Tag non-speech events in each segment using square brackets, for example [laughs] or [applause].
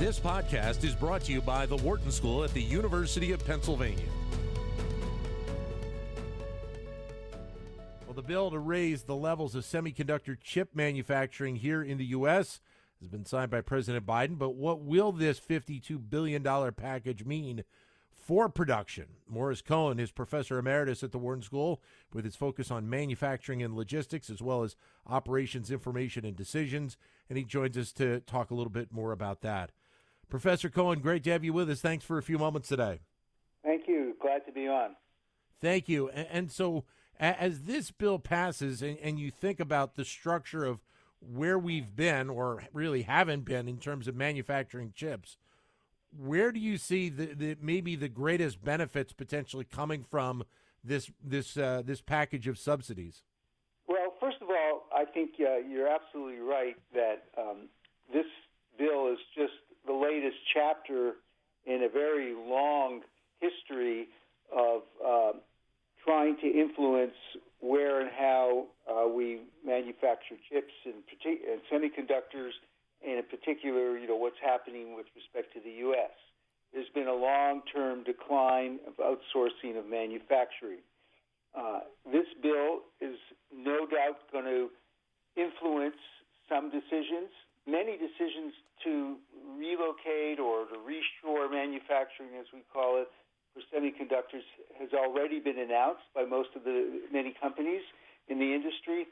This podcast is brought to you by the Wharton School at the University of Pennsylvania. Well, the bill to raise the levels of semiconductor chip manufacturing here in the U.S. has been signed by President Biden. But what will this $52 billion package mean for production? Morris Cohen is professor emeritus at the Wharton School with his focus on manufacturing and logistics, as well as operations, information, and decisions. And he joins us to talk a little bit more about that. Professor Cohen, great to have you with us. Thanks for a few moments today. Thank you. Glad to be on. Thank you. And, and so, as this bill passes and, and you think about the structure of where we've been or really haven't been in terms of manufacturing chips, where do you see the, the maybe the greatest benefits potentially coming from this this uh, this package of subsidies? Well, first of all, I think uh, you're absolutely right that um, this bill is just the latest chapter in a very long history of uh, trying to influence where and how uh, we manufacture chips and, and semiconductors, and in particular, you know, what's happening with respect to the U.S. There's been a long-term decline of outsourcing of manufacturing. Uh, this bill is no doubt going to influence some decisions. Many decisions to relocate or to reshore manufacturing, as we call it, for semiconductors has already been announced by most of the many companies in the industry.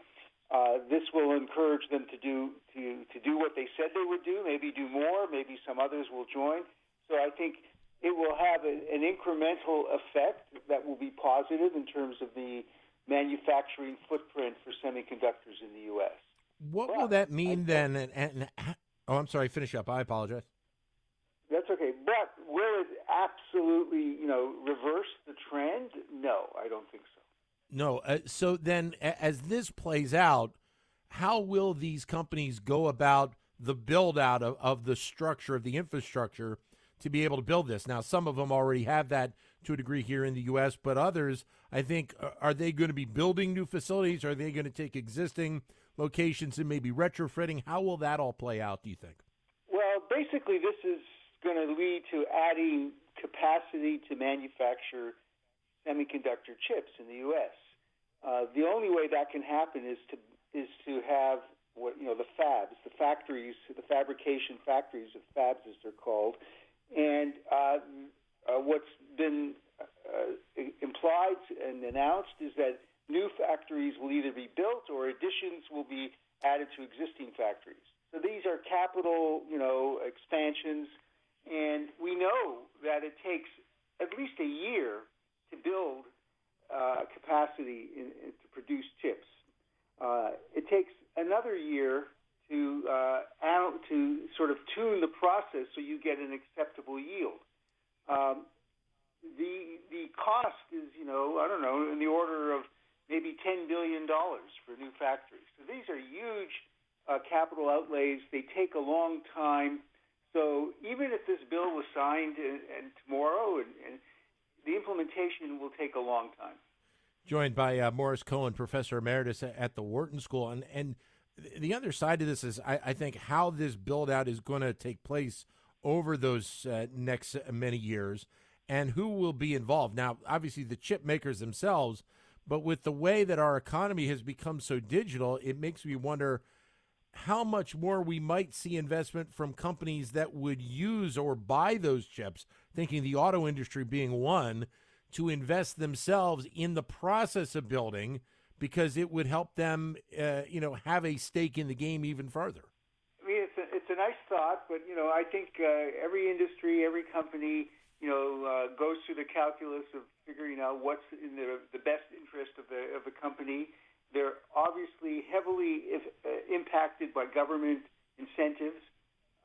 Uh, this will encourage them to do to, to do what they said they would do, maybe do more, maybe some others will join. So I think it will have a, an incremental effect that will be positive in terms of the manufacturing footprint for semiconductors in the U.S. What will that mean then? And, and, oh, I'm sorry. Finish up. I apologize. That's okay. But will it absolutely, you know, reverse the trend? No, I don't think so. No. Uh, so then, as this plays out, how will these companies go about the build out of, of the structure of the infrastructure to be able to build this? Now, some of them already have that to a degree here in the U.S., but others, I think, are they going to be building new facilities? Are they going to take existing locations and maybe retrofitting? How will that all play out, do you think? Well, basically, this is going to lead to adding capacity to manufacture semiconductor chips in the U.S. Uh, the only way that can happen is to is to have what you know the fabs, the factories, the fabrication factories of fabs as they're called, and uh, uh, what's been uh, implied and announced is that new factories will either be built or additions will be added to existing factories. So these are capital, you know, expansions and we know that it takes at least a year to build uh, capacity in, in, to produce chips. Uh, it takes another year to uh, to sort of tune the process so you get an acceptable yield. Um, the the cost is you know I don't know in the order of maybe ten billion dollars for new factories. So these are huge uh, capital outlays. They take a long time. So even if this bill was signed and, and tomorrow, and, and, the implementation will take a long time. Joined by uh, Morris Cohen, professor emeritus at the Wharton School, and and the other side of this is I, I think how this build out is going to take place over those uh, next many years, and who will be involved. Now, obviously, the chip makers themselves, but with the way that our economy has become so digital, it makes me wonder how much more we might see investment from companies that would use or buy those chips, thinking the auto industry being one, to invest themselves in the process of building because it would help them, uh, you know, have a stake in the game even further. I mean, it's a, it's a nice thought, but, you know, I think uh, every industry, every company, you know, uh, goes through the calculus of figuring out what's in the, the best interest of the, of the company. They're obviously heavily if, uh, impacted by government incentives,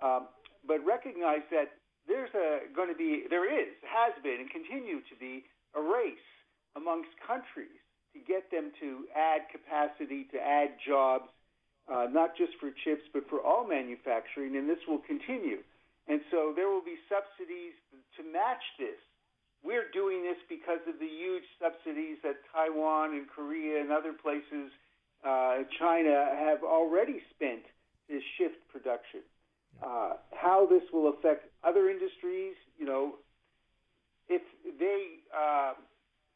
um, but recognize that there's going to be, there is, has been, and continue to be a race amongst countries to get them to add capacity, to add jobs, uh, not just for chips, but for all manufacturing, and this will continue. And so there will be subsidies to match this we're doing this because of the huge subsidies that Taiwan and Korea and other places, uh, China, have already spent to shift production. uh, how this will affect other industries. You know, if they, uh,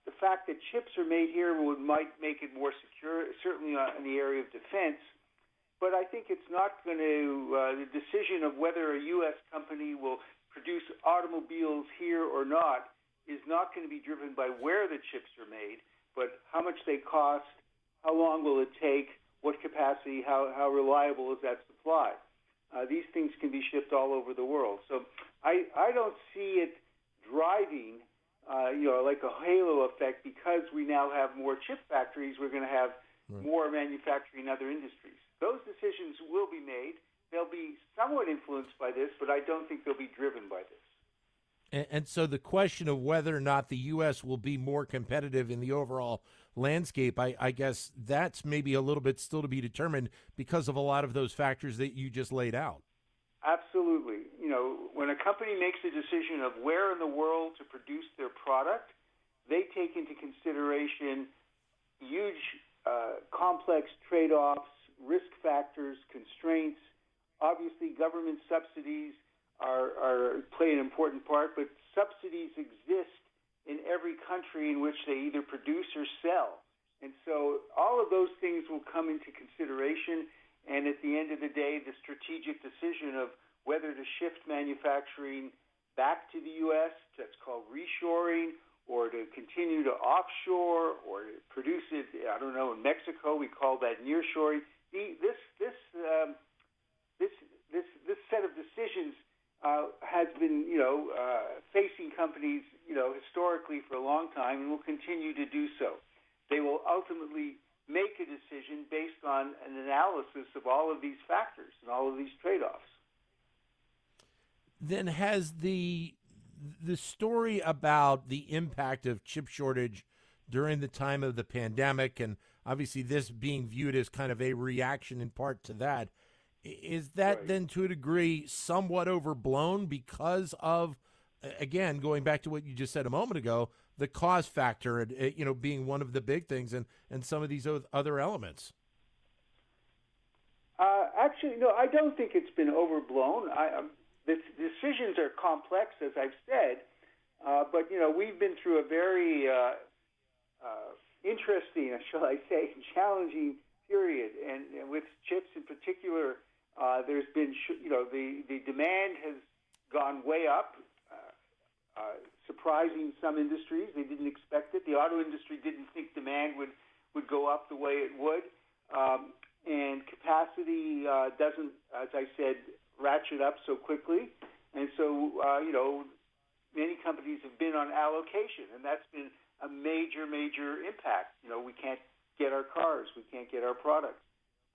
the fact that chips are made here would might make it more secure, certainly in the area of defense. But I think it's not going to uh, the decision of whether a U.S. company will produce automobiles here or not is not going to be driven by where the chips are made, but how much they cost, how long will it take, what capacity, how, how reliable is that supply. Uh, these things can be shipped all over the world. So I, I don't see it driving, uh, you know, like a halo effect because we now have more chip factories, we're going to have right. more manufacturing in other industries. Those decisions will be made. They'll be somewhat influenced by this, but I don't think they'll be driven by this. And, and, so the question of whether or not the U.S. will be more competitive in the overall landscape, I, I, guess that's maybe a little bit still to be determined because of a lot of those factors that you just laid out. Absolutely. You know, when a company makes a decision of where in the world to produce their product, they take into consideration huge, uh, complex trade offs, risk factors, constraints, obviously government subsidies are, are play an important part, but subsidies exist in every country in which they either produce or sell. And so all of those things will come into consideration. And at the end of the day, the strategic decision of whether to shift manufacturing back to the U.S., that's called reshoring, or to continue to offshore, or to produce it, I don't know, in Mexico, we call that nearshoring. This, this, um, this, this, this set of decisions uh, has been, you know, uh, facing companies, you know, historically for a long time and will continue to do so. They will ultimately make a decision based on an analysis of all of these factors and all of these trade-offs. Then has the the story about the impact of chip shortage during the time of the pandemic and obviously this being viewed as kind of a reaction in part to that is that right. then to a degree somewhat overblown because of again going back to what you just said a moment ago the cost factor and you know being one of the big things and and some of these other elements uh, actually no i don't think it's been overblown I, um, the decisions are complex as i've said uh, but you know we've been through a very uh, uh interesting [laughs] shall i say [laughs] challenging period and, and with chips in particular uh, there's been, you know, the, the demand has gone way up, uh, uh, surprising some industries. They didn't expect it. The auto industry didn't think demand would, would go up the way it would. Um, and capacity uh, doesn't, as I said, ratchet up so quickly. And so, uh, you know, many companies have been on allocation, and that's been a major, major impact. You know, we can't get our cars, we can't get our products.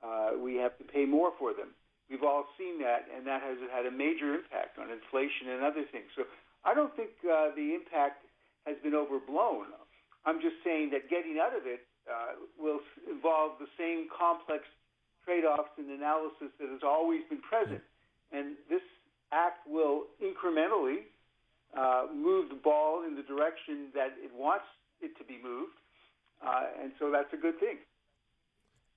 Uh, we have to pay more for them. We've all seen that, and that has had a major impact on inflation and other things. So I don't think uh, the impact has been overblown. I'm just saying that getting out of it uh, will involve the same complex trade-offs and analysis that has always been present. And this act will incrementally uh, move the ball in the direction that it wants it to be moved. Uh, and so that's a good thing.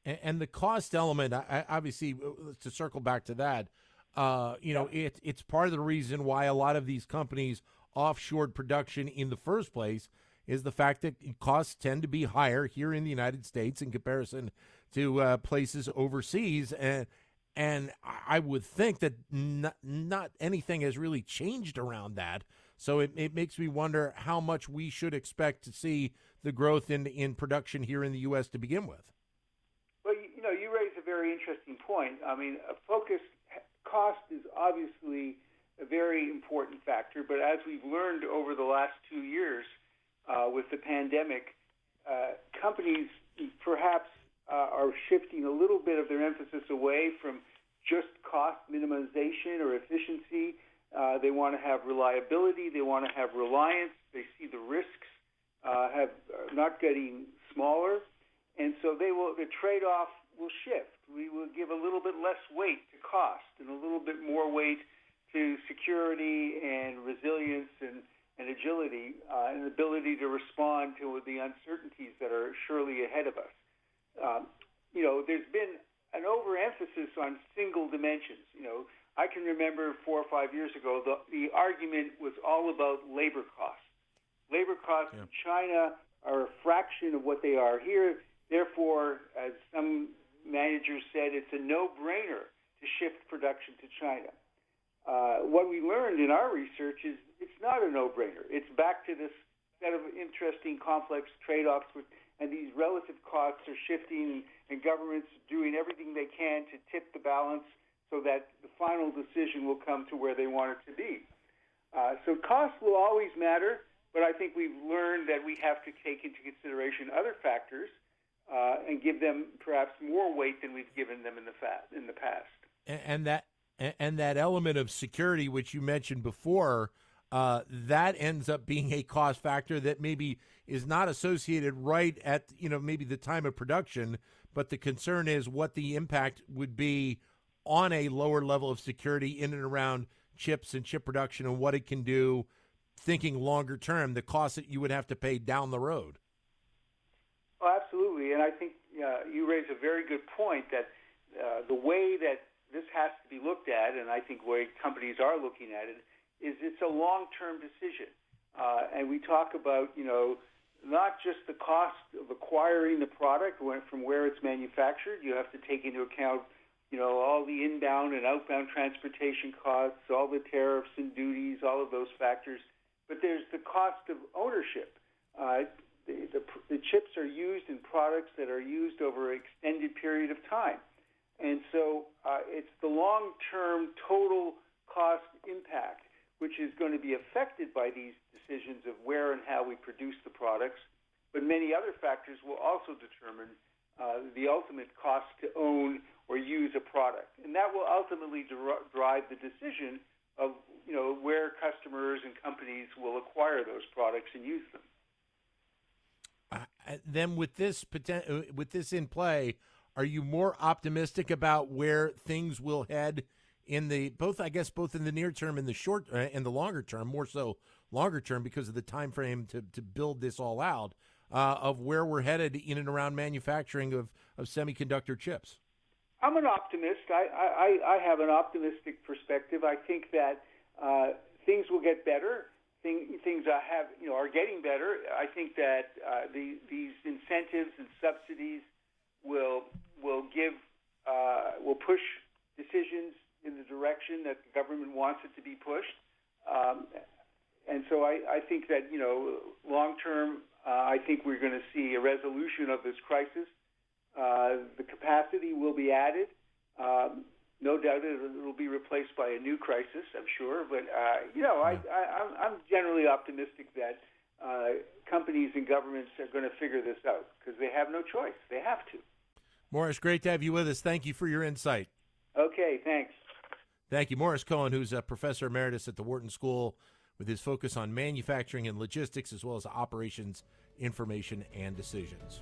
And, and the cost element, I, obviously, uh, to circle back to that, uh, you know, it, it's part of the reason why a lot of these companies offshored production in the first place is the fact that costs tend to be higher here in the United States in comparison to uh, places overseas. And and I would think that not, not anything has really changed around that. So it, it makes me wonder how much we should expect to see the growth in in production here in the U.S. to begin with Well, you, know, you raise a very interesting point. I mean, a focus cost is obviously a very important factor, but as we've learned over the last two years uh, with the pandemic, uh, companies perhaps uh, are shifting a little bit of their emphasis away from just cost minimization or efficiency. Uh, they want to have reliability. They want to have reliance. They see the risks uh, have uh, not getting smaller, and so they will. The trade-off will shift we will give a little bit less weight to cost and a little bit more weight to security and resilience and, and agility uh, and ability to respond to the uncertainties that are surely ahead of us. Um, you know, there's been an overemphasis on single dimensions. You know, I can remember four or five years ago the the argument was all about labor costs. Labor costs yeah. in China are a fraction of what they are here. Therefore, as some managers said, it's a no-brainer to shift production to China. Uh, what we learned in our research is it's not a no-brainer. It's back to this set of interesting, complex trade-offs, with, and these relative costs are shifting, and governments doing everything they can to tip the balance so that the final decision will come to where they want it to be. Uh, so cost will always matter, but I think we've learned that we have to take into consideration other factors uh, and give them perhaps more weight than we've given them in the fa- in the past. And, and that and that element of security, which you mentioned before, uh, that ends up being a cost factor that maybe is not associated right at you know maybe the time of production, but the concern is what the impact would be on a lower level of security in and around chips and chip production and what it can do thinking longer term the cost that you would have to pay down the road. Oh, absolutely. And i think uh, you raise a very good point that uh, the way that this has to be looked at and i think way companies are looking at it is it's a long term decision. Uh, and we talk about you know not just the cost of acquiring the product from where it's manufactured. You have to take into account you know, all the inbound and outbound transportation costs, all the tariffs and duties, all of those factors. But there's the cost of ownership. Uh, the, the, the chips are used in products that are used over an extended period of time. And so uh, it's the long term total cost impact, which is going to be affected by these decisions of where and how we produce the products. But many other factors will also determine uh, the ultimate cost to own or use a product, and that will ultimately drive the decision of you know where customers and companies will acquire those products and use them. Uh, then, with this uh, with this in play, are you more optimistic about where things will head in the both? I guess both in the near term and the short uh, and the longer term. More so longer term because of the time frame to to build this all out uh, of where we're headed in and around manufacturing of of semiconductor chips. I'm an optimist. I, I, I have an optimistic perspective. I think that uh, things will get better. Thing, things I have, you know, are getting better. I think that uh, the, these incentives and subsidies will will give uh, will push decisions in the direction that the government wants it to be pushed. Um, and so I, I think that you know, long term, uh, I think we're going to see a resolution of this crisis. Uh, the capacity will be added. Um, no doubt it will be replaced by a new crisis, I'm sure. But uh, you know, I, I, I'm generally optimistic that uh, companies and governments are going to figure this out because they have no choice; they have to. Morris, great to have you with us. Thank you for your insight. Okay, thanks. Thank you, Morris Cohen, who's a professor emeritus at the Wharton School, with his focus on manufacturing and logistics, as well as operations, information, and decisions.